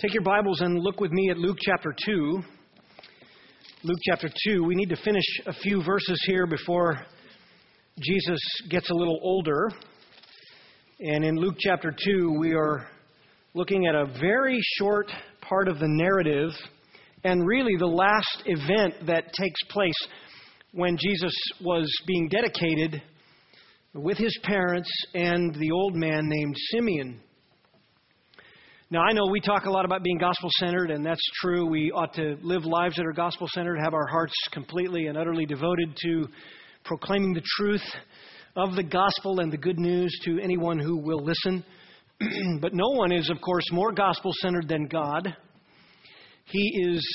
Take your Bibles and look with me at Luke chapter 2. Luke chapter 2. We need to finish a few verses here before Jesus gets a little older. And in Luke chapter 2, we are looking at a very short part of the narrative and really the last event that takes place when Jesus was being dedicated with his parents and the old man named Simeon. Now, I know we talk a lot about being gospel centered, and that's true. We ought to live lives that are gospel centered, have our hearts completely and utterly devoted to proclaiming the truth of the gospel and the good news to anyone who will listen. but no one is, of course, more gospel centered than God. He is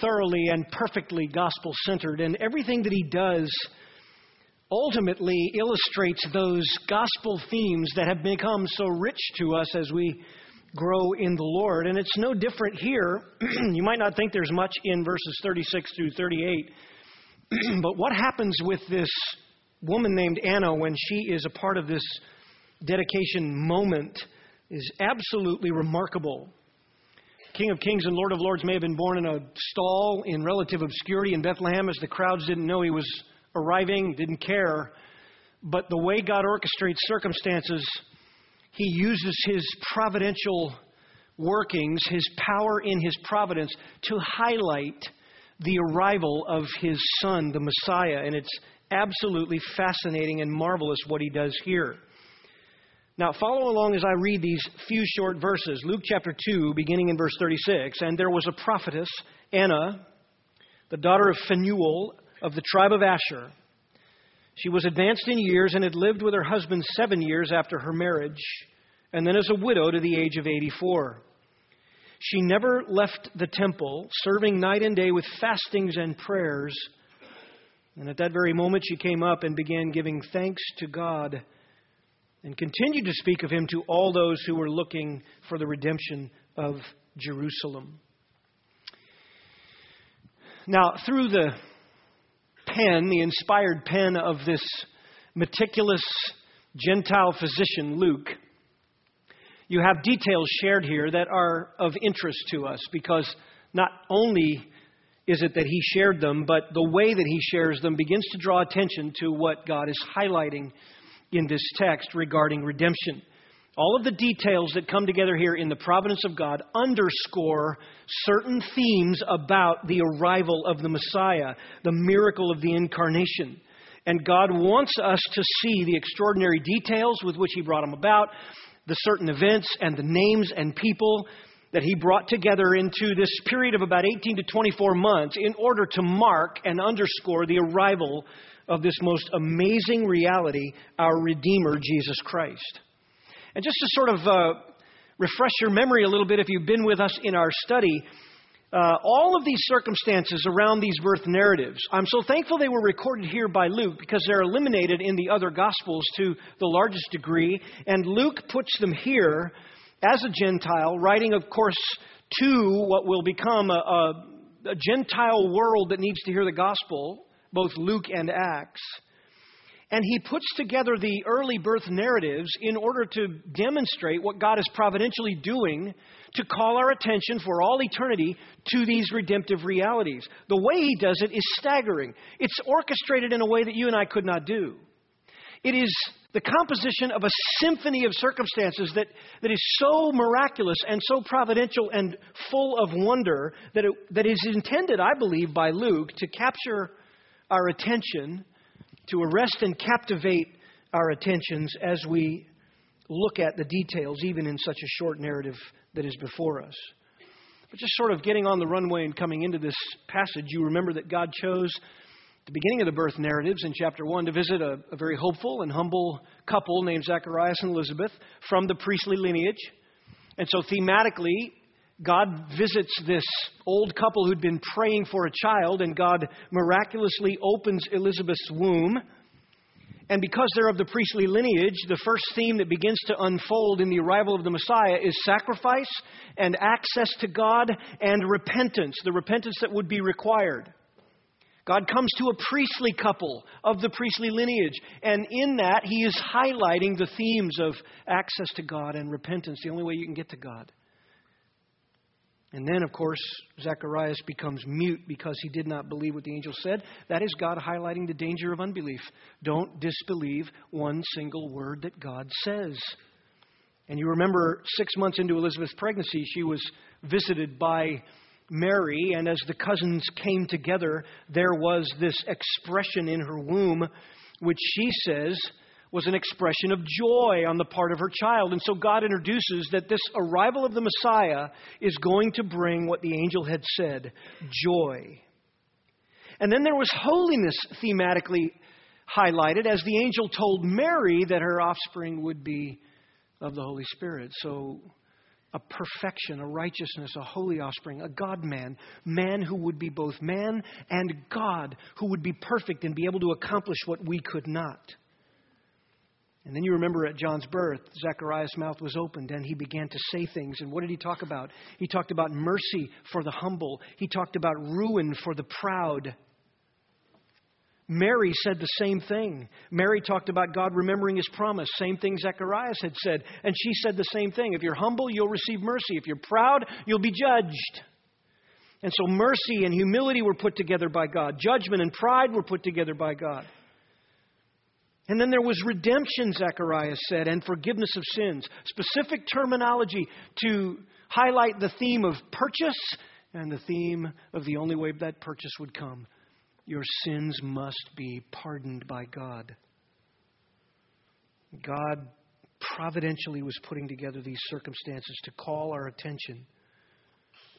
thoroughly and perfectly gospel centered, and everything that he does ultimately illustrates those gospel themes that have become so rich to us as we grow in the Lord. And it's no different here. you might not think there's much in verses 36 through 38. but what happens with this woman named Anna when she is a part of this dedication moment is absolutely remarkable. King of Kings and Lord of Lords may have been born in a stall in relative obscurity in Bethlehem as the crowds didn't know he was arriving, didn't care. But the way God orchestrates circumstances he uses his providential workings, his power in his providence, to highlight the arrival of his son, the Messiah. And it's absolutely fascinating and marvelous what he does here. Now, follow along as I read these few short verses. Luke chapter 2, beginning in verse 36. And there was a prophetess, Anna, the daughter of Phanuel of the tribe of Asher. She was advanced in years and had lived with her husband seven years after her marriage, and then as a widow to the age of 84. She never left the temple, serving night and day with fastings and prayers. And at that very moment, she came up and began giving thanks to God and continued to speak of him to all those who were looking for the redemption of Jerusalem. Now, through the pen, the inspired pen of this meticulous Gentile physician, Luke, you have details shared here that are of interest to us because not only is it that he shared them, but the way that he shares them begins to draw attention to what God is highlighting in this text regarding redemption. All of the details that come together here in the providence of God underscore certain themes about the arrival of the Messiah, the miracle of the incarnation. And God wants us to see the extraordinary details with which He brought them about, the certain events and the names and people that He brought together into this period of about 18 to 24 months in order to mark and underscore the arrival of this most amazing reality, our Redeemer, Jesus Christ. And just to sort of uh, refresh your memory a little bit, if you've been with us in our study, uh, all of these circumstances around these birth narratives, I'm so thankful they were recorded here by Luke because they're eliminated in the other Gospels to the largest degree. And Luke puts them here as a Gentile, writing, of course, to what will become a, a, a Gentile world that needs to hear the gospel, both Luke and Acts. And he puts together the early birth narratives in order to demonstrate what God is providentially doing to call our attention for all eternity to these redemptive realities. The way he does it is staggering. It's orchestrated in a way that you and I could not do. It is the composition of a symphony of circumstances that, that is so miraculous and so providential and full of wonder that, it, that is intended, I believe, by Luke to capture our attention to arrest and captivate our attentions as we look at the details, even in such a short narrative that is before us. But just sort of getting on the runway and coming into this passage, you remember that God chose the beginning of the birth narratives in chapter 1 to visit a, a very hopeful and humble couple named Zacharias and Elizabeth from the priestly lineage. And so, thematically, God visits this old couple who'd been praying for a child, and God miraculously opens Elizabeth's womb. And because they're of the priestly lineage, the first theme that begins to unfold in the arrival of the Messiah is sacrifice and access to God and repentance, the repentance that would be required. God comes to a priestly couple of the priestly lineage, and in that, He is highlighting the themes of access to God and repentance, the only way you can get to God. And then, of course, Zacharias becomes mute because he did not believe what the angel said. That is God highlighting the danger of unbelief. Don't disbelieve one single word that God says. And you remember six months into Elizabeth's pregnancy, she was visited by Mary, and as the cousins came together, there was this expression in her womb, which she says was an expression of joy on the part of her child. And so God introduces that this arrival of the Messiah is going to bring what the angel had said joy. And then there was holiness thematically highlighted as the angel told Mary that her offspring would be of the Holy Spirit. So a perfection, a righteousness, a holy offspring, a God man, man who would be both man and God, who would be perfect and be able to accomplish what we could not. And then you remember at John's birth, Zechariah's mouth was opened and he began to say things. And what did he talk about? He talked about mercy for the humble, he talked about ruin for the proud. Mary said the same thing. Mary talked about God remembering his promise, same thing Zacharias had said. And she said the same thing. If you're humble, you'll receive mercy. If you're proud, you'll be judged. And so mercy and humility were put together by God, judgment and pride were put together by God. And then there was redemption, Zechariah said, and forgiveness of sins. Specific terminology to highlight the theme of purchase and the theme of the only way that purchase would come. Your sins must be pardoned by God. God providentially was putting together these circumstances to call our attention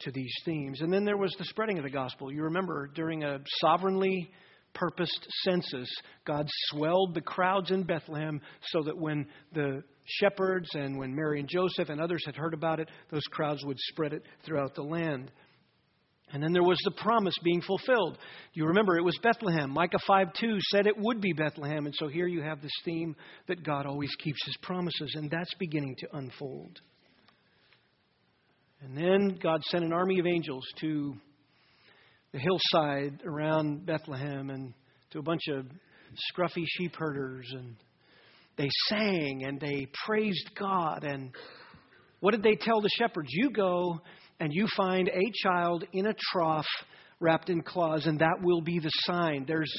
to these themes. And then there was the spreading of the gospel. You remember during a sovereignly purposed census, God swelled the crowds in Bethlehem so that when the shepherds and when Mary and Joseph and others had heard about it, those crowds would spread it throughout the land. And then there was the promise being fulfilled. You remember it was Bethlehem. Micah 5 2 said it would be Bethlehem. And so here you have this theme that God always keeps his promises, and that's beginning to unfold. And then God sent an army of angels to the hillside around Bethlehem and to a bunch of scruffy sheep herders and they sang and they praised God and what did they tell the shepherds? You go and you find a child in a trough wrapped in cloths and that will be the sign. There's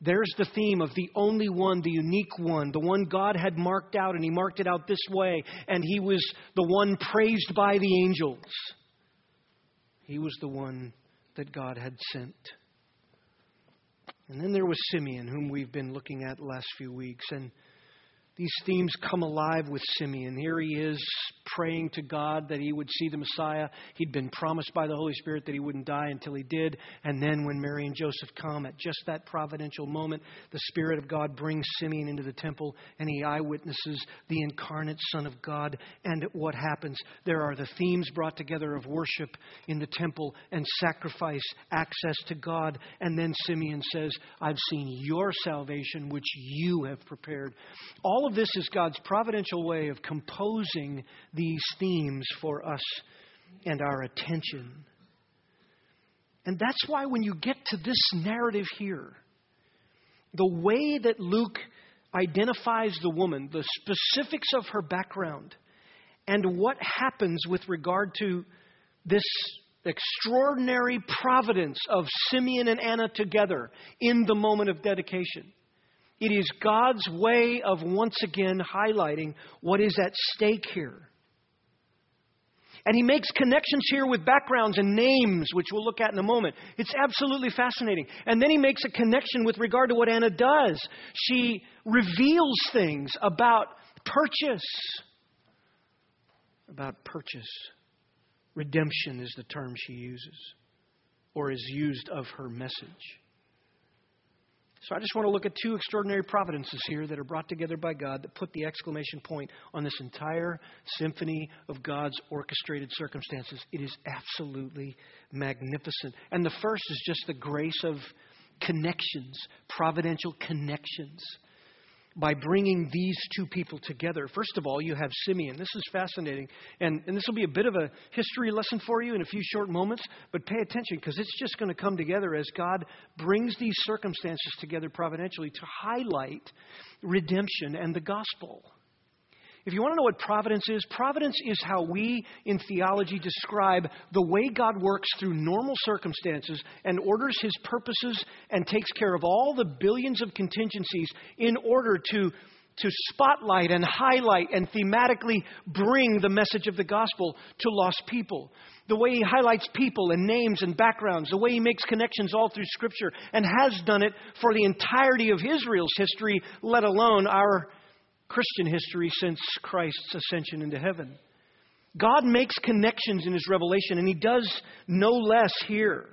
there's the theme of the only one, the unique one, the one God had marked out, and He marked it out this way, and He was the one praised by the angels. He was the one that God had sent. And then there was Simeon, whom we've been looking at the last few weeks. And these themes come alive with Simeon. Here he is praying to God that he would see the Messiah. He'd been promised by the Holy Spirit that he wouldn't die until he did. And then when Mary and Joseph come at just that providential moment, the Spirit of God brings Simeon into the temple and he eyewitnesses the incarnate Son of God. And what happens? There are the themes brought together of worship in the temple and sacrifice, access to God. And then Simeon says, I've seen your salvation, which you have prepared. All of this is God's providential way of composing these themes for us and our attention. And that's why when you get to this narrative here, the way that Luke identifies the woman, the specifics of her background, and what happens with regard to this extraordinary providence of Simeon and Anna together in the moment of dedication. It is God's way of once again highlighting what is at stake here. And he makes connections here with backgrounds and names, which we'll look at in a moment. It's absolutely fascinating. And then he makes a connection with regard to what Anna does. She reveals things about purchase. About purchase. Redemption is the term she uses, or is used of her message. So I just want to look at two extraordinary providences here that are brought together by God that put the exclamation point on this entire symphony of God's orchestrated circumstances. It is absolutely magnificent. And the first is just the grace of connections, providential connections by bringing these two people together. First of all, you have Simeon. This is fascinating. And, and this will be a bit of a history lesson for you in a few short moments, but pay attention because it's just going to come together as God brings these circumstances together providentially to highlight redemption and the gospel. If you want to know what providence is, providence is how we in theology describe the way God works through normal circumstances and orders his purposes and takes care of all the billions of contingencies in order to, to spotlight and highlight and thematically bring the message of the gospel to lost people. The way he highlights people and names and backgrounds, the way he makes connections all through Scripture and has done it for the entirety of Israel's history, let alone our Christian history since Christ's ascension into heaven. God makes connections in his revelation, and he does no less here.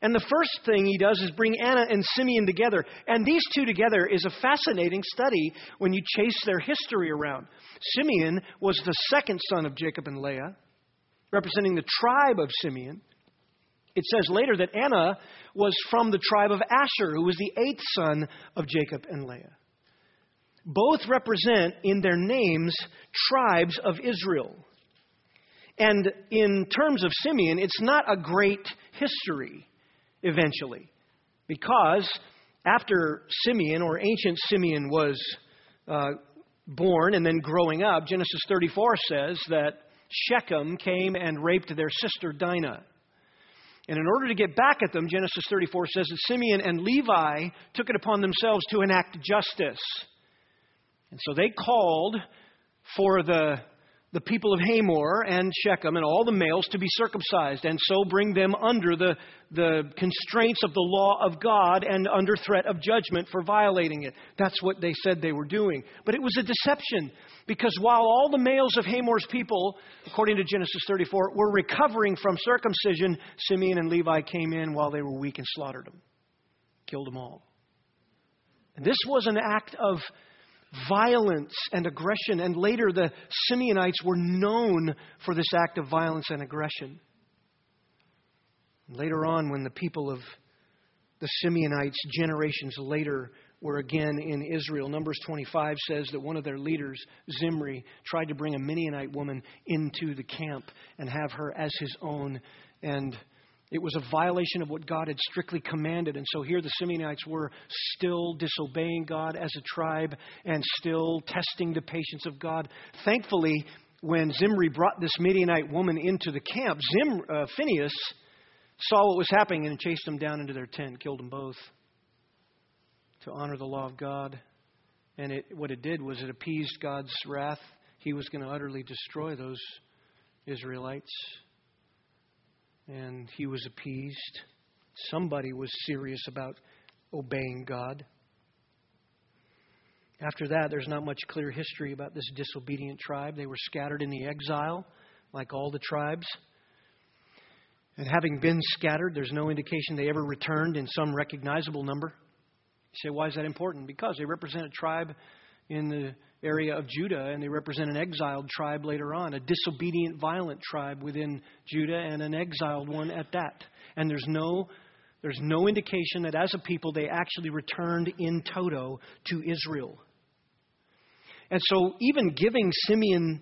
And the first thing he does is bring Anna and Simeon together. And these two together is a fascinating study when you chase their history around. Simeon was the second son of Jacob and Leah, representing the tribe of Simeon. It says later that Anna was from the tribe of Asher, who was the eighth son of Jacob and Leah. Both represent in their names tribes of Israel. And in terms of Simeon, it's not a great history eventually, because after Simeon, or ancient Simeon, was uh, born and then growing up, Genesis 34 says that Shechem came and raped their sister Dinah. And in order to get back at them, Genesis 34 says that Simeon and Levi took it upon themselves to enact justice. And so they called for the, the people of Hamor and Shechem and all the males to be circumcised and so bring them under the, the constraints of the law of God and under threat of judgment for violating it. That's what they said they were doing. But it was a deception because while all the males of Hamor's people, according to Genesis 34, were recovering from circumcision, Simeon and Levi came in while they were weak and slaughtered them, killed them all. And this was an act of violence and aggression. And later, the Simeonites were known for this act of violence and aggression. Later on, when the people of the Simeonites, generations later, were again in Israel. Numbers 25 says that one of their leaders, Zimri, tried to bring a Midianite woman into the camp and have her as his own. And it was a violation of what God had strictly commanded. And so here the Simeonites were still disobeying God as a tribe and still testing the patience of God. Thankfully, when Zimri brought this Midianite woman into the camp, Zim, uh, Phineas saw what was happening and chased them down into their tent, killed them both to honor the law of God. And it, what it did was it appeased God's wrath. He was going to utterly destroy those Israelites and he was appeased. Somebody was serious about obeying God. After that, there's not much clear history about this disobedient tribe. They were scattered in the exile, like all the tribes. And having been scattered, there's no indication they ever returned in some recognizable number. You say, why is that important? Because they represent a tribe in the area of Judah, and they represent an exiled tribe later on, a disobedient, violent tribe within Judah, and an exiled one at that. And there's no there's no indication that as a people they actually returned in toto to Israel. And so, even giving Simeon,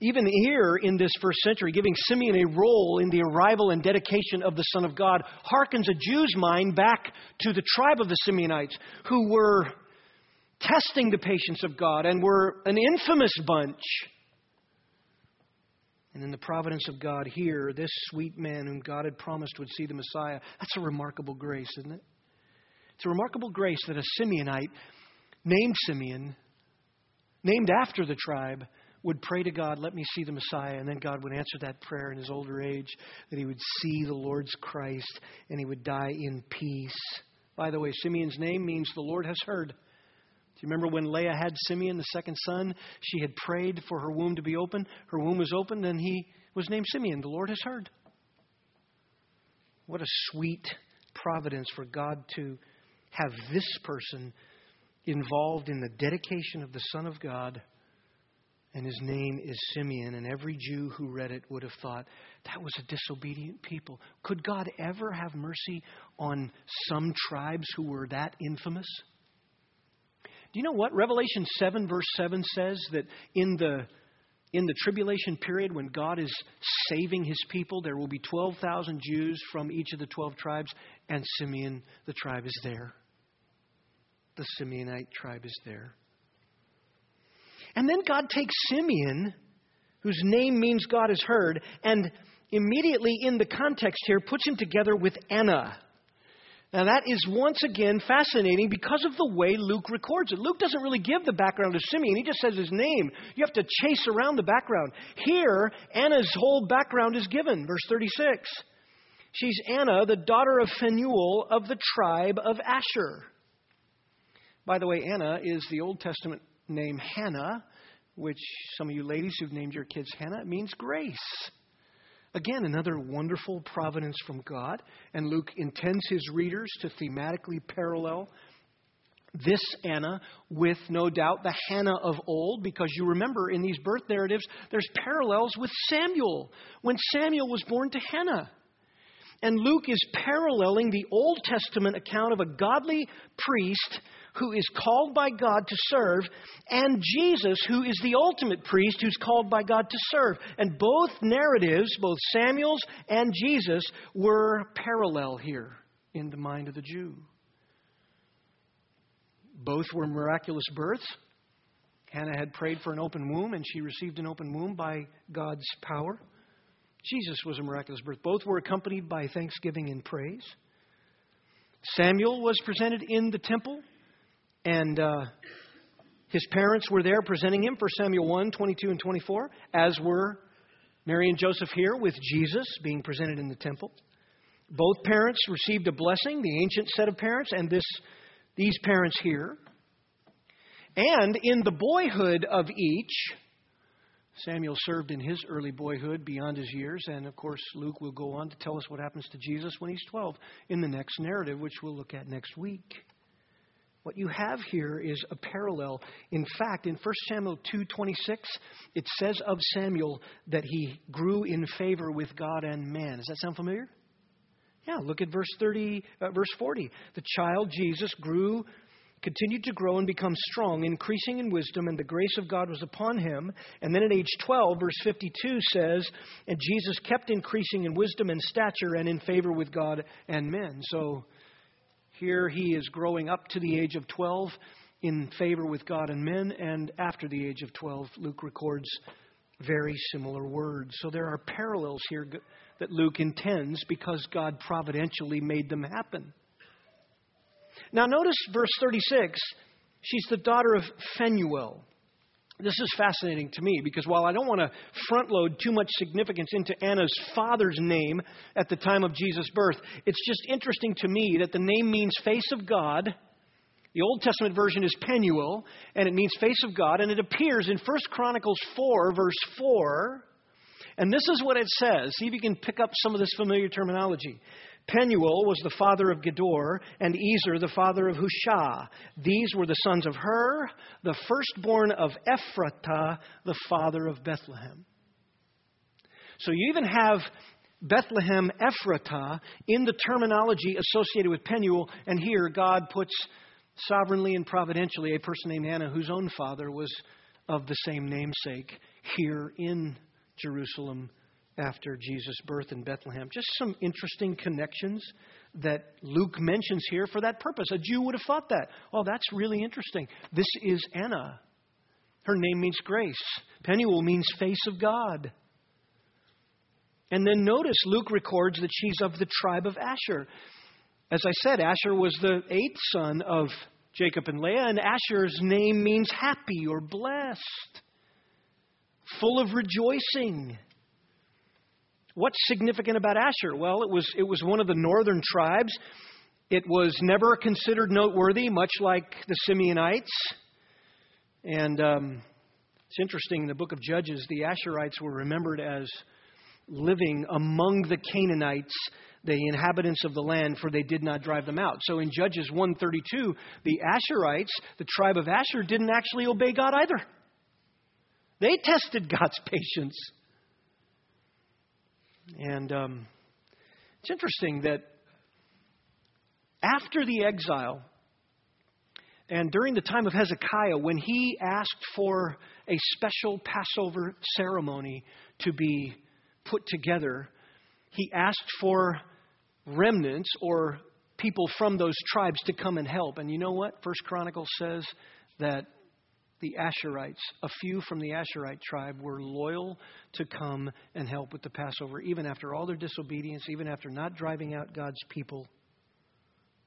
even here in this first century, giving Simeon a role in the arrival and dedication of the Son of God harkens a Jew's mind back to the tribe of the Simeonites, who were testing the patience of God and were an infamous bunch. And in the providence of God here, this sweet man whom God had promised would see the Messiah, that's a remarkable grace, isn't it? It's a remarkable grace that a Simeonite named Simeon, named after the tribe, would pray to God, let me see the Messiah, and then God would answer that prayer in his older age, that he would see the Lord's Christ, and he would die in peace. By the way, Simeon's name means the Lord has heard. Do you remember when Leah had Simeon, the second son? She had prayed for her womb to be open. Her womb was opened, and he was named Simeon. The Lord has heard. What a sweet providence for God to have this person involved in the dedication of the Son of God, and his name is Simeon. And every Jew who read it would have thought, that was a disobedient people. Could God ever have mercy on some tribes who were that infamous? Do you know what? Revelation 7, verse 7 says that in the, in the tribulation period, when God is saving his people, there will be 12,000 Jews from each of the 12 tribes, and Simeon, the tribe, is there. The Simeonite tribe is there. And then God takes Simeon, whose name means God is heard, and immediately in the context here puts him together with Anna. Now, that is once again fascinating because of the way Luke records it. Luke doesn't really give the background of Simeon, he just says his name. You have to chase around the background. Here, Anna's whole background is given, verse 36. She's Anna, the daughter of Phanuel of the tribe of Asher. By the way, Anna is the Old Testament name Hannah, which some of you ladies who've named your kids Hannah, means grace. Again, another wonderful providence from God. And Luke intends his readers to thematically parallel this Anna with, no doubt, the Hannah of old, because you remember in these birth narratives, there's parallels with Samuel, when Samuel was born to Hannah. And Luke is paralleling the Old Testament account of a godly priest who is called by God to serve, and Jesus, who is the ultimate priest who's called by God to serve. And both narratives, both Samuel's and Jesus, were parallel here in the mind of the Jew. Both were miraculous births. Hannah had prayed for an open womb, and she received an open womb by God's power. Jesus was a miraculous birth. Both were accompanied by thanksgiving and praise. Samuel was presented in the temple and uh, his parents were there presenting him for Samuel 1 22 and 24, as were Mary and Joseph here with Jesus being presented in the temple. Both parents received a blessing, the ancient set of parents, and this, these parents here. And in the boyhood of each, Samuel served in his early boyhood beyond his years, and of course, Luke will go on to tell us what happens to Jesus when he's 12 in the next narrative, which we'll look at next week. What you have here is a parallel. In fact, in 1 Samuel 2:26, it says of Samuel that he grew in favor with God and man. Does that sound familiar? Yeah, look at verse 30, uh, verse 40. The child Jesus grew continued to grow and become strong, increasing in wisdom, and the grace of God was upon him. And then at age 12, verse 52 says, And Jesus kept increasing in wisdom and stature and in favor with God and men. So here he is growing up to the age of 12 in favor with God and men, and after the age of 12, Luke records very similar words. So there are parallels here that Luke intends because God providentially made them happen. Now, notice verse 36 she's the daughter of Phanuel. This is fascinating to me because while I don't want to front load too much significance into Anna's father's name at the time of Jesus' birth, it's just interesting to me that the name means face of God. The Old Testament version is Penuel, and it means face of God, and it appears in 1 Chronicles 4, verse 4. And this is what it says. See if you can pick up some of this familiar terminology. Penuel was the father of Gedor, and Ezer the father of Hushah. These were the sons of Hur, the firstborn of Ephratah, the father of Bethlehem. So you even have Bethlehem Ephratah in the terminology associated with Penuel, and here God puts sovereignly and providentially a person named Anna, whose own father was of the same namesake, here in Jerusalem after Jesus' birth in Bethlehem. Just some interesting connections that Luke mentions here for that purpose. A Jew would have thought that. Oh, that's really interesting. This is Anna. Her name means grace. Penuel means face of God. And then notice Luke records that she's of the tribe of Asher. As I said, Asher was the eighth son of Jacob and Leah, and Asher's name means happy or blessed, full of rejoicing. What's significant about Asher? Well, it was, it was one of the northern tribes. It was never considered noteworthy, much like the Simeonites. And um, it's interesting, in the book of Judges, the Asherites were remembered as living among the Canaanites, the inhabitants of the land, for they did not drive them out. So in Judges 132, the Asherites, the tribe of Asher, didn't actually obey God either. They tested God's patience. And um, it's interesting that after the exile, and during the time of Hezekiah, when he asked for a special Passover ceremony to be put together, he asked for remnants or people from those tribes to come and help. And you know what? First Chronicles says that the Asherites, a few from the Asherite tribe, were loyal to come and help with the Passover, even after all their disobedience, even after not driving out God's people.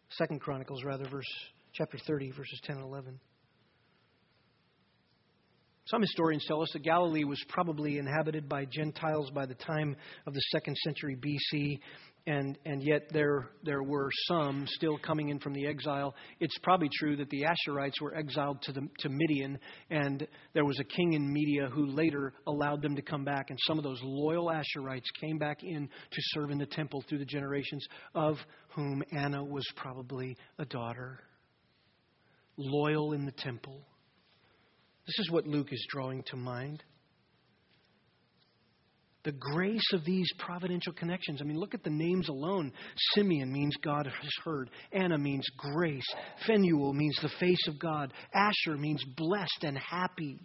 Second Chronicles, rather, verse chapter 30, verses 10 and 11. Some historians tell us that Galilee was probably inhabited by Gentiles by the time of the second century BC, and, and yet there, there were some still coming in from the exile. It's probably true that the Asherites were exiled to, the, to Midian, and there was a king in Media who later allowed them to come back. And some of those loyal Asherites came back in to serve in the temple through the generations, of whom Anna was probably a daughter. Loyal in the temple. This is what Luke is drawing to mind. The grace of these providential connections. I mean, look at the names alone. Simeon means God has heard. Anna means grace. Phanuel means the face of God. Asher means blessed and happy.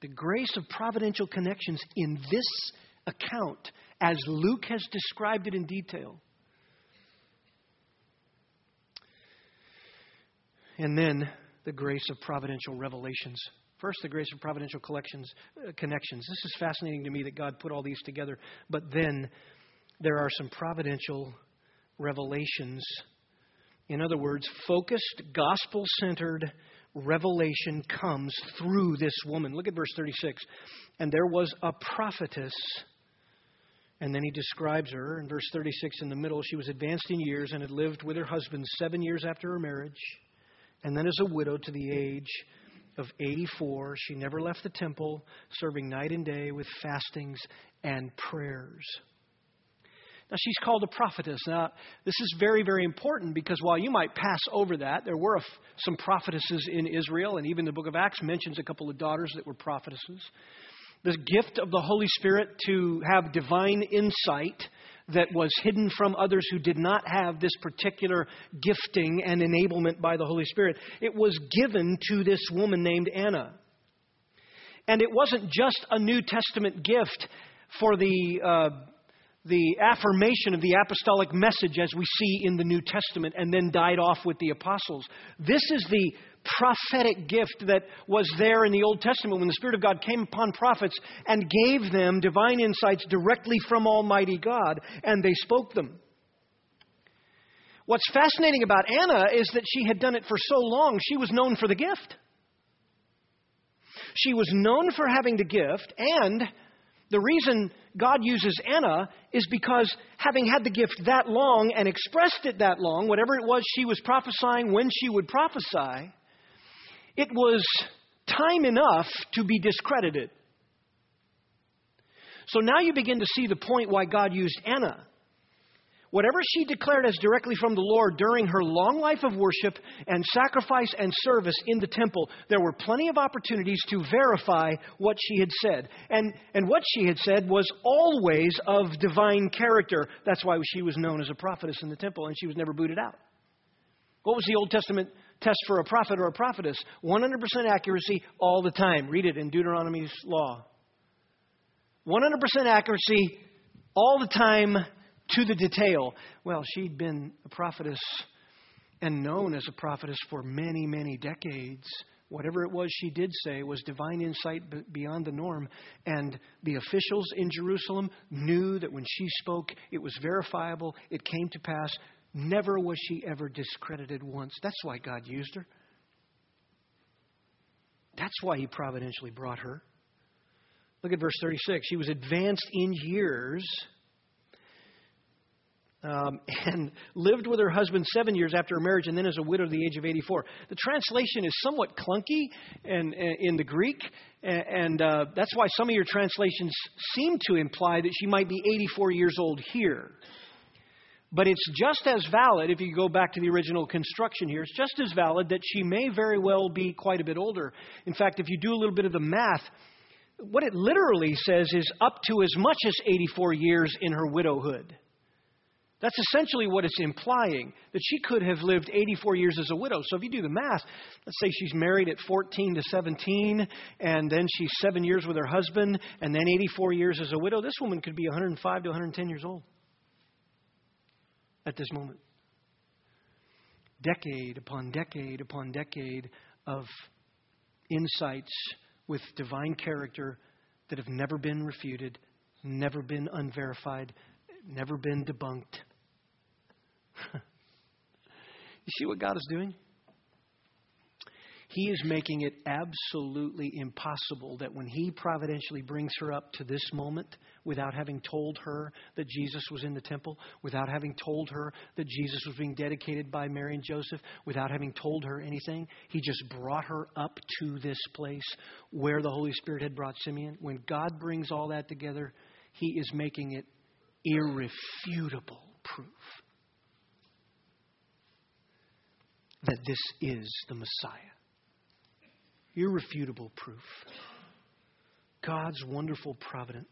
The grace of providential connections in this account, as Luke has described it in detail. And then the grace of providential revelations. First, the grace of providential collections, uh, connections. This is fascinating to me that God put all these together. But then there are some providential revelations. In other words, focused, gospel centered revelation comes through this woman. Look at verse 36. And there was a prophetess. And then he describes her in verse 36 in the middle. She was advanced in years and had lived with her husband seven years after her marriage. And then, as a widow to the age of 84, she never left the temple, serving night and day with fastings and prayers. Now, she's called a prophetess. Now, this is very, very important because while you might pass over that, there were some prophetesses in Israel, and even the book of Acts mentions a couple of daughters that were prophetesses. The gift of the Holy Spirit to have divine insight that was hidden from others who did not have this particular gifting and enablement by the Holy Spirit. It was given to this woman named Anna. And it wasn't just a New Testament gift for the. Uh, the affirmation of the apostolic message as we see in the New Testament and then died off with the apostles. This is the prophetic gift that was there in the Old Testament when the Spirit of God came upon prophets and gave them divine insights directly from Almighty God, and they spoke them. What's fascinating about Anna is that she had done it for so long, she was known for the gift. She was known for having the gift, and the reason God uses Anna is because having had the gift that long and expressed it that long, whatever it was she was prophesying when she would prophesy, it was time enough to be discredited. So now you begin to see the point why God used Anna. Whatever she declared as directly from the Lord during her long life of worship and sacrifice and service in the temple, there were plenty of opportunities to verify what she had said. And, and what she had said was always of divine character. That's why she was known as a prophetess in the temple, and she was never booted out. What was the Old Testament test for a prophet or a prophetess 100% accuracy all the time. Read it in Deuteronomy's law. 100% accuracy all the time to the detail. Well, she'd been a prophetess and known as a prophetess for many, many decades. Whatever it was she did say was divine insight beyond the norm. And the officials in Jerusalem knew that when she spoke, it was verifiable, it came to pass. Never was she ever discredited once. That's why God used her. That's why He providentially brought her. Look at verse 36. She was advanced in years um, and lived with her husband seven years after her marriage and then as a widow at the age of 84. The translation is somewhat clunky in, in the Greek, and uh, that's why some of your translations seem to imply that she might be 84 years old here. But it's just as valid, if you go back to the original construction here, it's just as valid that she may very well be quite a bit older. In fact, if you do a little bit of the math, what it literally says is up to as much as 84 years in her widowhood. That's essentially what it's implying, that she could have lived 84 years as a widow. So if you do the math, let's say she's married at 14 to 17, and then she's seven years with her husband, and then 84 years as a widow, this woman could be 105 to 110 years old at this moment. Decade upon decade upon decade of insights with divine character that have never been refuted, never been unverified, never been debunked. you see what God is doing? He is making it absolutely impossible that when He providentially brings her up to this moment without having told her that Jesus was in the temple, without having told her that Jesus was being dedicated by Mary and Joseph, without having told her anything, He just brought her up to this place where the Holy Spirit had brought Simeon. When God brings all that together, He is making it irrefutable proof that this is the Messiah irrefutable proof. God's wonderful providence.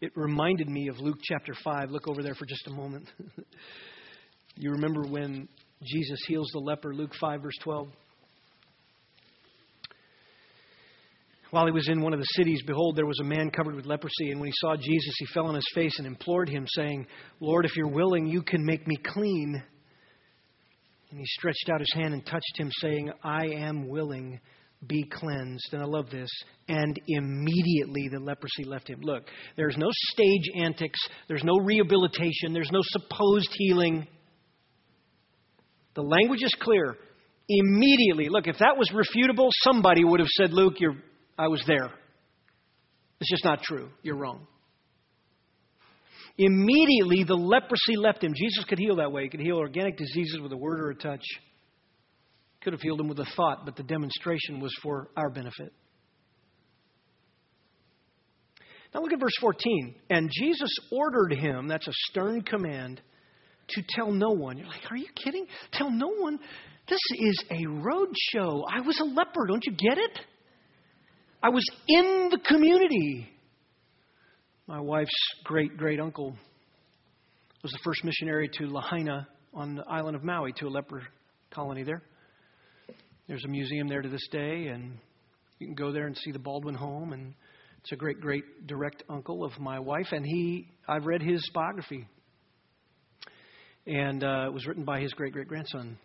It reminded me of Luke chapter 5. Look over there for just a moment. you remember when Jesus heals the leper, Luke 5, verse 12? While he was in one of the cities, behold, there was a man covered with leprosy. And when he saw Jesus, he fell on his face and implored him, saying, Lord, if you're willing, you can make me clean. And he stretched out his hand and touched him, saying, I am willing, be cleansed. And I love this. And immediately the leprosy left him. Look, there's no stage antics, there's no rehabilitation, there's no supposed healing. The language is clear. Immediately. Look, if that was refutable, somebody would have said, Luke, I was there. It's just not true. You're wrong. Immediately, the leprosy left him. Jesus could heal that way. He could heal organic diseases with a word or a touch. Could have healed him with a thought, but the demonstration was for our benefit. Now look at verse 14. And Jesus ordered him, that's a stern command, to tell no one. You're like, are you kidding? Tell no one? This is a road show. I was a leper. Don't you get it? I was in the community. My wife's great great uncle was the first missionary to Lahaina on the island of Maui to a leper colony there. There's a museum there to this day, and you can go there and see the Baldwin home. And it's a great, great direct uncle of my wife, and he I've read his biography, and uh, it was written by his great great grandson,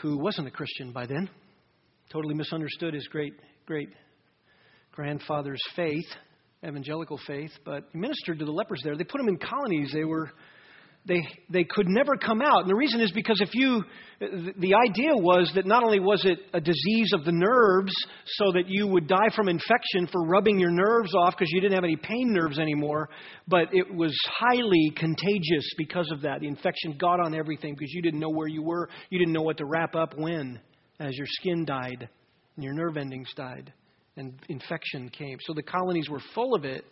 who wasn't a Christian by then, totally misunderstood his great great grandfather's faith evangelical faith, but ministered to the lepers there. They put them in colonies. They were they they could never come out. And the reason is because if you the idea was that not only was it a disease of the nerves so that you would die from infection for rubbing your nerves off because you didn't have any pain nerves anymore, but it was highly contagious because of that. The infection got on everything because you didn't know where you were. You didn't know what to wrap up when as your skin died and your nerve endings died and infection came. So the colonies were full of it.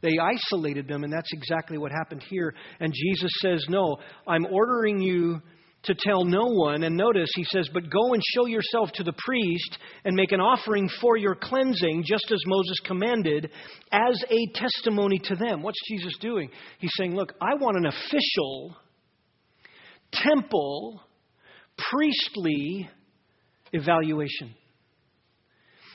They isolated them, and that's exactly what happened here. And Jesus says, No, I'm ordering you to tell no one. And notice, he says, But go and show yourself to the priest and make an offering for your cleansing, just as Moses commanded, as a testimony to them. What's Jesus doing? He's saying, Look, I want an official, temple, priestly evaluation.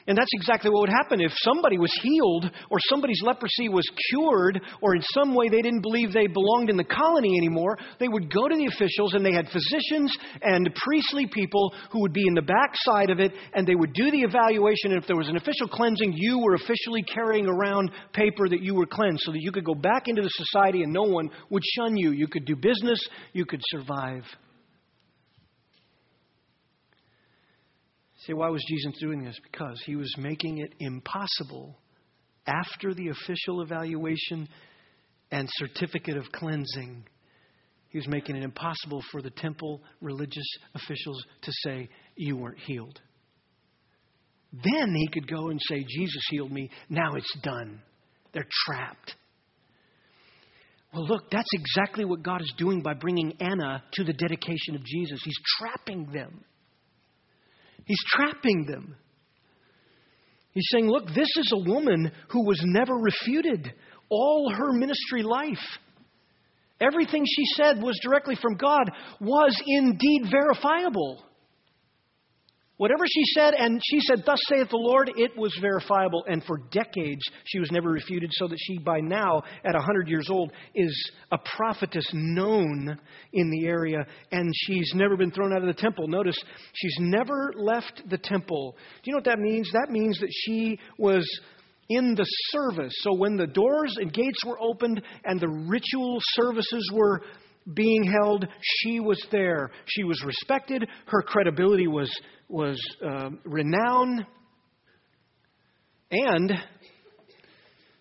And that's exactly what would happen if somebody was healed or somebody's leprosy was cured or in some way they didn't believe they belonged in the colony anymore. They would go to the officials and they had physicians and priestly people who would be in the backside of it and they would do the evaluation. And if there was an official cleansing, you were officially carrying around paper that you were cleansed so that you could go back into the society and no one would shun you. You could do business, you could survive. Say, why was Jesus doing this? Because he was making it impossible after the official evaluation and certificate of cleansing. He was making it impossible for the temple religious officials to say, You weren't healed. Then he could go and say, Jesus healed me. Now it's done. They're trapped. Well, look, that's exactly what God is doing by bringing Anna to the dedication of Jesus. He's trapping them. He's trapping them. He's saying, Look, this is a woman who was never refuted all her ministry life. Everything she said was directly from God, was indeed verifiable. Whatever she said, and she said, Thus saith the Lord, it was verifiable. And for decades, she was never refuted, so that she, by now, at 100 years old, is a prophetess known in the area, and she's never been thrown out of the temple. Notice, she's never left the temple. Do you know what that means? That means that she was in the service. So when the doors and gates were opened and the ritual services were being held, she was there. She was respected. Her credibility was, was uh, renowned. And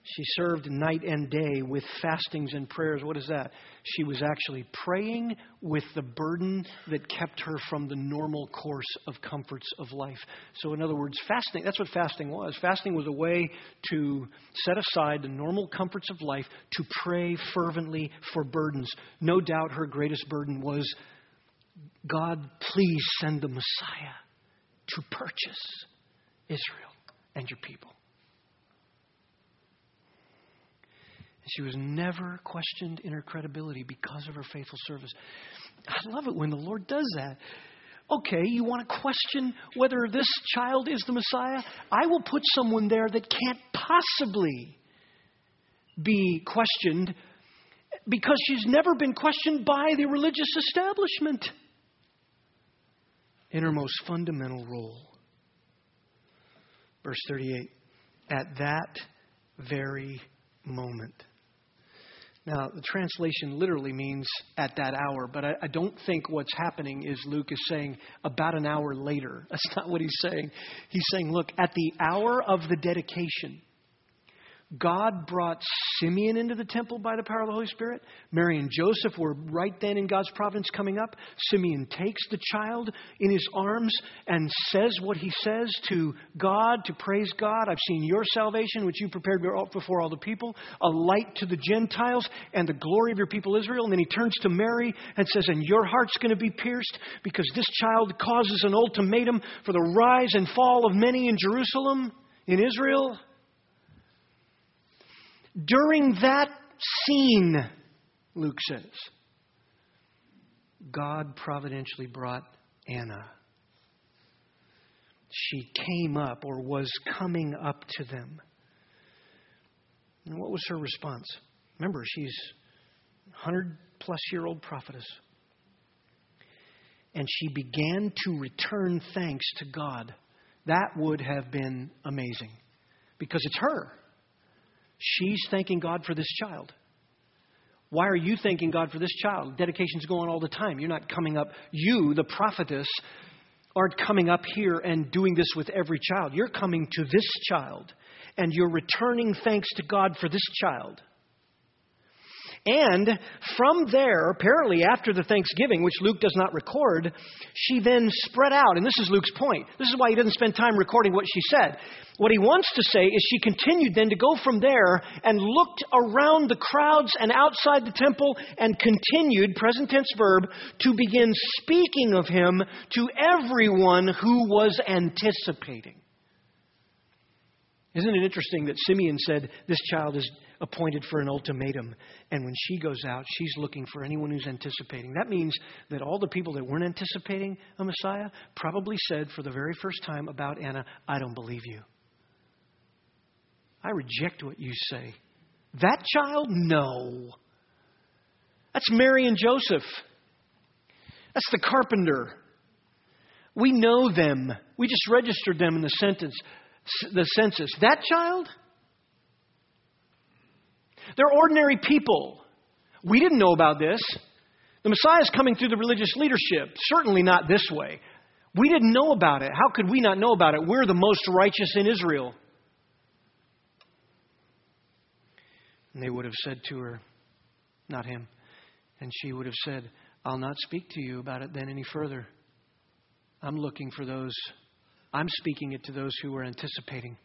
she served night and day with fastings and prayers. What is that? She was actually praying with the burden that kept her from the normal course of comforts of life. So, in other words, fasting, that's what fasting was. Fasting was a way to set aside the normal comforts of life to pray fervently for burdens. No doubt her greatest burden was God, please send the Messiah to purchase Israel and your people. She was never questioned in her credibility because of her faithful service. I love it when the Lord does that. Okay, you want to question whether this child is the Messiah? I will put someone there that can't possibly be questioned because she's never been questioned by the religious establishment in her most fundamental role. Verse 38 At that very moment. Now, the translation literally means at that hour, but I, I, don't think what's happening is Luke is saying about an hour later. That's not what he's saying. He's saying, look, at the hour of the dedication, God brought Simeon into the temple by the power of the Holy Spirit. Mary and Joseph were right then in God's providence coming up. Simeon takes the child in his arms and says what he says to God to praise God. I've seen your salvation, which you prepared before all the people, a light to the Gentiles and the glory of your people Israel. And then he turns to Mary and says, And your heart's going to be pierced because this child causes an ultimatum for the rise and fall of many in Jerusalem, in Israel. During that scene, Luke says, God providentially brought Anna. She came up or was coming up to them. And what was her response? Remember, she's 100 plus year old prophetess. And she began to return thanks to God. That would have been amazing because it's her. She's thanking God for this child. Why are you thanking God for this child? Dedication's going on all the time. You're not coming up. You, the prophetess, aren't coming up here and doing this with every child. You're coming to this child and you're returning thanks to God for this child. And from there, apparently after the Thanksgiving, which Luke does not record, she then spread out. And this is Luke's point. This is why he doesn't spend time recording what she said. What he wants to say is she continued then to go from there and looked around the crowds and outside the temple and continued, present tense verb, to begin speaking of him to everyone who was anticipating. Isn't it interesting that Simeon said, This child is appointed for an ultimatum. And when she goes out, she's looking for anyone who's anticipating. That means that all the people that weren't anticipating a Messiah probably said for the very first time about Anna, I don't believe you. I reject what you say. That child? No. That's Mary and Joseph. That's the carpenter. We know them. We just registered them in the sentence, the census. That child? They're ordinary people. We didn't know about this. The Messiah is coming through the religious leadership, certainly not this way. We didn't know about it. How could we not know about it? We're the most righteous in Israel. And they would have said to her, Not him. And she would have said, I'll not speak to you about it then any further. I'm looking for those, I'm speaking it to those who are anticipating.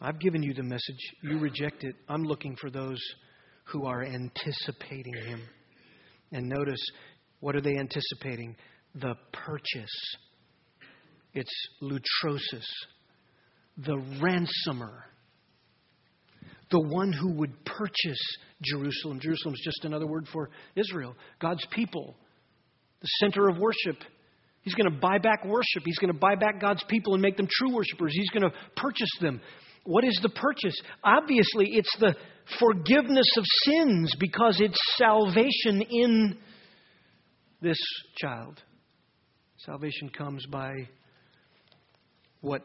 I've given you the message. You reject it. I'm looking for those who are anticipating him. And notice, what are they anticipating? The purchase. It's lutrosis, the ransomer, the one who would purchase Jerusalem. Jerusalem is just another word for Israel, God's people, the center of worship, He's going to buy back worship. He's going to buy back God's people and make them true worshipers. He's going to purchase them. What is the purchase? Obviously, it's the forgiveness of sins because it's salvation in this child. Salvation comes by what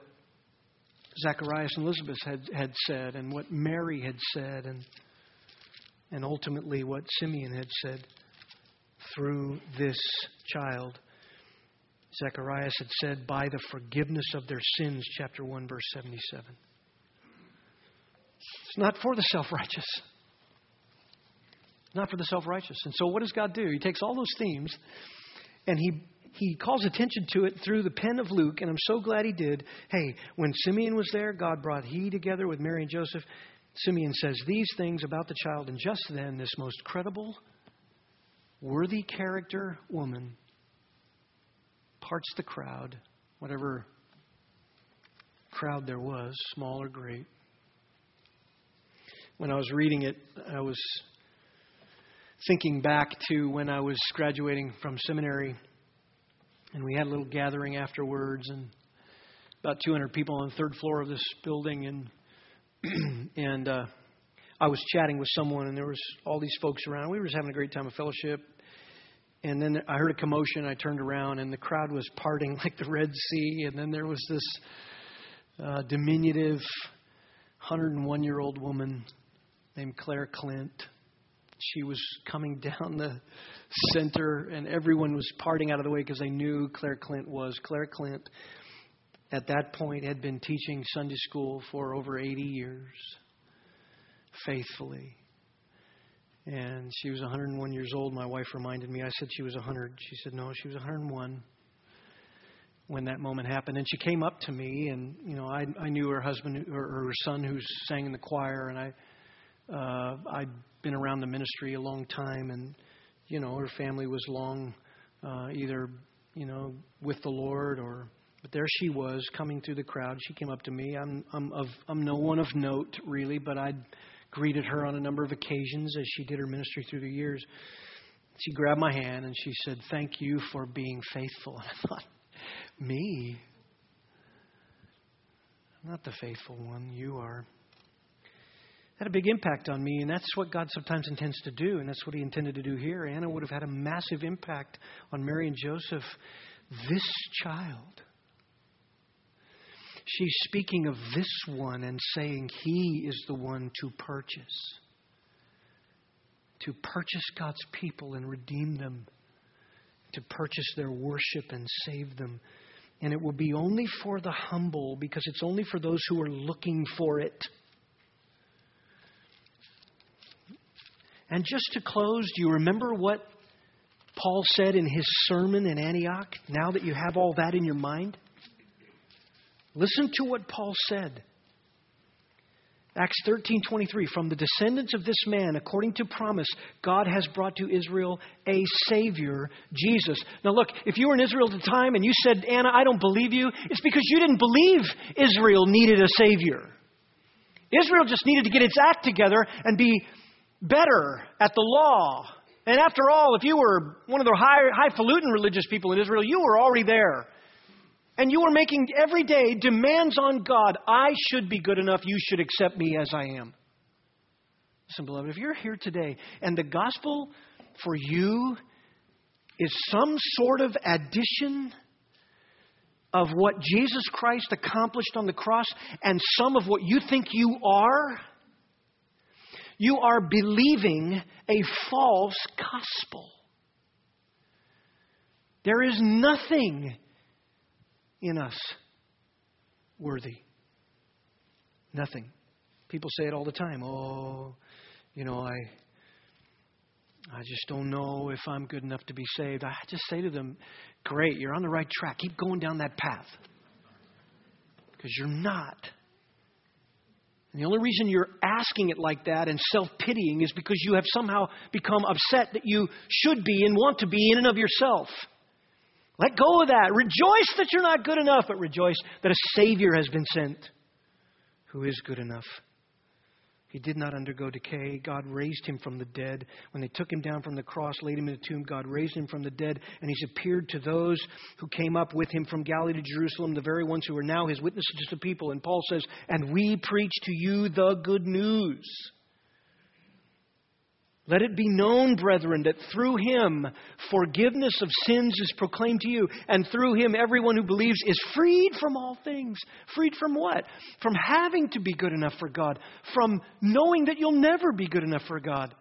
Zacharias and Elizabeth had, had said, and what Mary had said, and, and ultimately what Simeon had said through this child. Zacharias had said, by the forgiveness of their sins, chapter 1, verse 77. It's not for the self righteous. Not for the self righteous. And so, what does God do? He takes all those themes and he he calls attention to it through the pen of Luke, and I'm so glad he did. Hey, when Simeon was there, God brought he together with Mary and Joseph. Simeon says these things about the child, and just then, this most credible, worthy character woman parts the crowd, whatever crowd there was, small or great. When I was reading it, I was thinking back to when I was graduating from seminary and we had a little gathering afterwards, and about 200 people on the third floor of this building, and and uh, I was chatting with someone, and there was all these folks around. We were just having a great time of fellowship. And then I heard a commotion. I turned around, and the crowd was parting like the Red Sea. And then there was this uh, diminutive 101 year old woman named Claire Clint. She was coming down the center, and everyone was parting out of the way because they knew Claire Clint was. Claire Clint, at that point, had been teaching Sunday school for over 80 years, faithfully. And she was 101 years old. My wife reminded me. I said she was 100. She said, no, she was 101 when that moment happened. And she came up to me, and you know, I, I knew her husband or her son who sang in the choir, and I uh, I'd been around the ministry a long time, and you know, her family was long uh, either you know with the Lord or. But there she was coming through the crowd. She came up to me. I'm I'm of I'm no one of note really, but I'd greeted her on a number of occasions as she did her ministry through the years. She grabbed my hand and she said, "Thank you for being faithful." And I thought, me? I'm not the faithful one. You are had a big impact on me, and that's what God sometimes intends to do, and that's what He intended to do here. Anna would have had a massive impact on Mary and Joseph. This child. She's speaking of this one and saying He is the one to purchase. To purchase God's people and redeem them. To purchase their worship and save them. And it will be only for the humble because it's only for those who are looking for it. And just to close, do you remember what Paul said in his sermon in Antioch, now that you have all that in your mind? Listen to what Paul said. Acts 13:23 From the descendants of this man according to promise God has brought to Israel a savior Jesus. Now look, if you were in Israel at the time and you said Anna I don't believe you, it's because you didn't believe Israel needed a savior. Israel just needed to get its act together and be better at the law. And after all, if you were one of the high, highfalutin religious people in Israel, you were already there. And you are making every day demands on God. I should be good enough. You should accept me as I am. Listen, beloved, if you're here today and the gospel for you is some sort of addition of what Jesus Christ accomplished on the cross and some of what you think you are, you are believing a false gospel. There is nothing in us worthy. Nothing. People say it all the time. Oh, you know, I I just don't know if I'm good enough to be saved. I just say to them, "Great, you're on the right track. Keep going down that path." Because you're not. And the only reason you're asking it like that and self pitying is because you have somehow become upset that you should be and want to be in and of yourself. Let go of that. Rejoice that you're not good enough, but rejoice that a Savior has been sent who is good enough. He did not undergo decay. God raised him from the dead. When they took him down from the cross, laid him in the tomb, God raised him from the dead, and he's appeared to those who came up with him from Galilee to Jerusalem, the very ones who are now his witnesses to the people. And Paul says, And we preach to you the good news. Let it be known, brethren, that through him forgiveness of sins is proclaimed to you, and through him everyone who believes is freed from all things. Freed from what? From having to be good enough for God, from knowing that you'll never be good enough for God,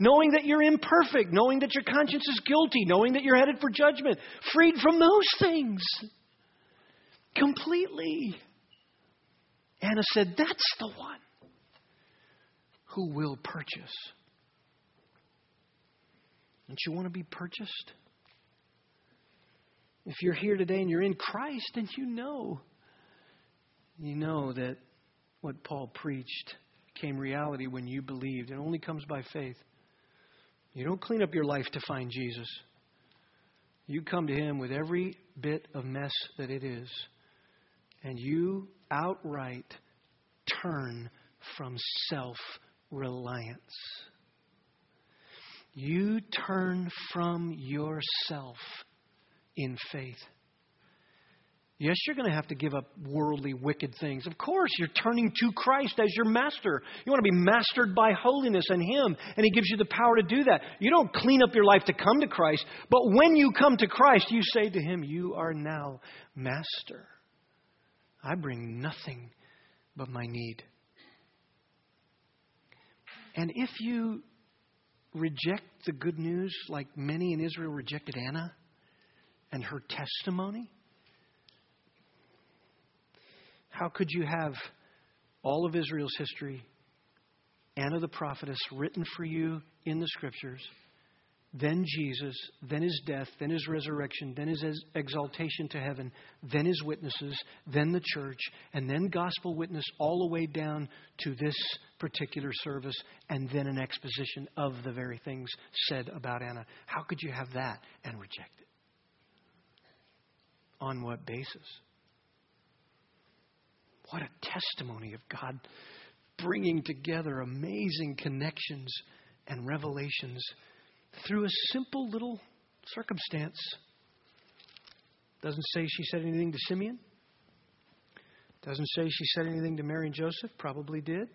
knowing that you're imperfect, knowing that your conscience is guilty, knowing that you're headed for judgment. Freed from those things completely. Anna said, That's the one who will purchase don't you want to be purchased? If you're here today and you're in Christ, then you know. You know that what Paul preached became reality when you believed. It only comes by faith. You don't clean up your life to find Jesus. You come to Him with every bit of mess that it is, and you outright turn from self reliance. You turn from yourself in faith. Yes, you're going to have to give up worldly, wicked things. Of course, you're turning to Christ as your master. You want to be mastered by holiness and Him, and He gives you the power to do that. You don't clean up your life to come to Christ, but when you come to Christ, you say to Him, You are now master. I bring nothing but my need. And if you reject the good news like many in Israel rejected Anna and her testimony? How could you have all of Israel's history, Anna the prophetess, written for you in the scriptures? Then Jesus, then his death, then his resurrection, then his exaltation to heaven, then his witnesses, then the church, and then gospel witness all the way down to this particular service, and then an exposition of the very things said about Anna. How could you have that and reject it? On what basis? What a testimony of God bringing together amazing connections and revelations through a simple little circumstance. Doesn't say she said anything to Simeon. Doesn't say she said anything to Mary and Joseph. Probably did.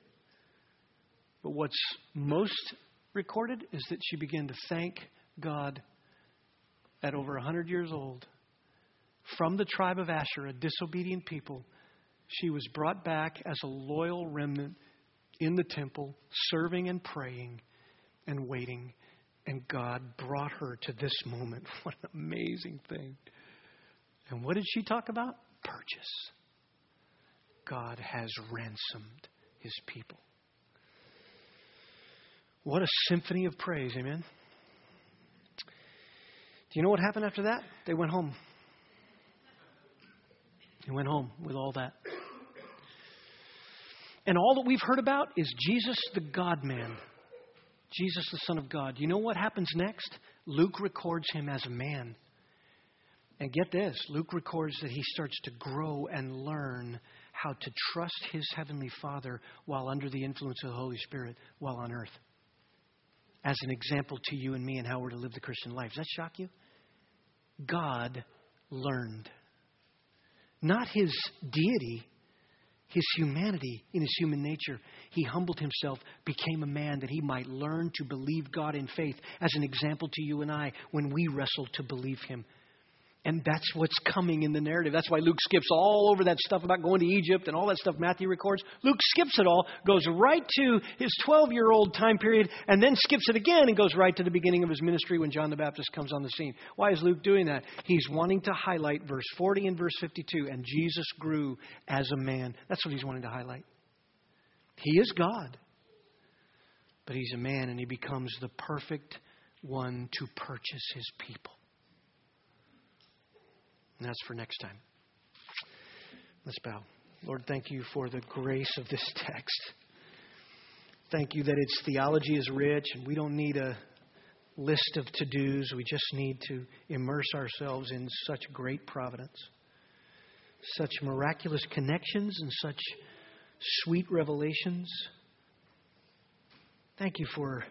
But what's most recorded is that she began to thank God at over 100 years old. From the tribe of Asher, a disobedient people, she was brought back as a loyal remnant in the temple, serving and praying and waiting and God brought her to this moment. What an amazing thing. And what did she talk about? Purchase. God has ransomed his people. What a symphony of praise, amen? Do you know what happened after that? They went home. They went home with all that. And all that we've heard about is Jesus, the God man, Jesus, the Son of God. You know what happens next? Luke records him as a man. And get this Luke records that he starts to grow and learn how to trust his heavenly Father while under the influence of the Holy Spirit while on earth. As an example to you and me and how we're to live the Christian life. Does that shock you? God learned. Not his deity, his humanity, in his human nature, he humbled himself, became a man that he might learn to believe God in faith as an example to you and I when we wrestle to believe him. And that's what's coming in the narrative. That's why Luke skips all over that stuff about going to Egypt and all that stuff Matthew records. Luke skips it all, goes right to his 12 year old time period, and then skips it again and goes right to the beginning of his ministry when John the Baptist comes on the scene. Why is Luke doing that? He's wanting to highlight verse 40 and verse 52, and Jesus grew as a man. That's what he's wanting to highlight. He is God, but he's a man, and he becomes the perfect one to purchase his people. And that's for next time. Let's bow. Lord, thank you for the grace of this text. Thank you that its theology is rich and we don't need a list of to dos. We just need to immerse ourselves in such great providence, such miraculous connections, and such sweet revelations. Thank you for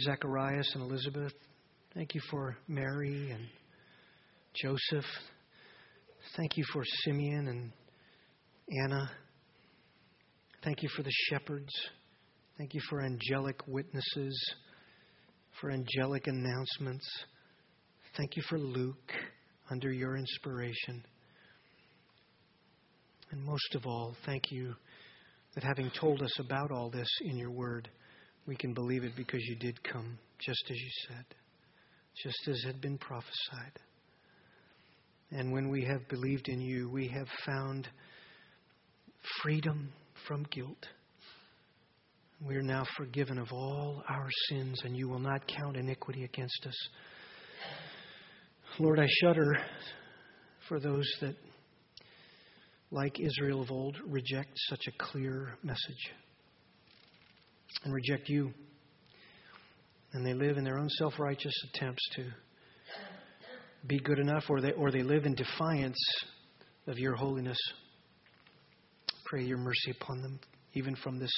Zacharias and Elizabeth. Thank you for Mary and Joseph. Thank you for Simeon and Anna. Thank you for the shepherds. Thank you for angelic witnesses, for angelic announcements. Thank you for Luke under your inspiration. And most of all, thank you that having told us about all this in your word, we can believe it because you did come just as you said, just as had been prophesied. And when we have believed in you, we have found freedom from guilt. We are now forgiven of all our sins, and you will not count iniquity against us. Lord, I shudder for those that, like Israel of old, reject such a clear message and reject you. And they live in their own self righteous attempts to be good enough, or they, or they live in defiance of your holiness. Pray your mercy upon them, even from this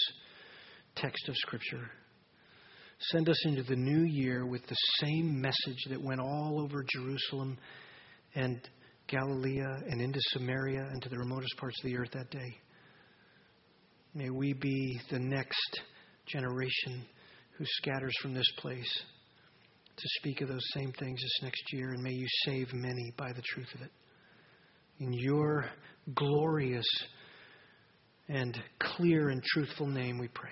text of Scripture. Send us into the new year with the same message that went all over Jerusalem and Galilee and into Samaria and to the remotest parts of the earth that day. May we be the next generation who scatters from this place to speak of those same things this next year, and may you save many by the truth of it. In your glorious and clear and truthful name we pray.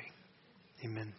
Amen.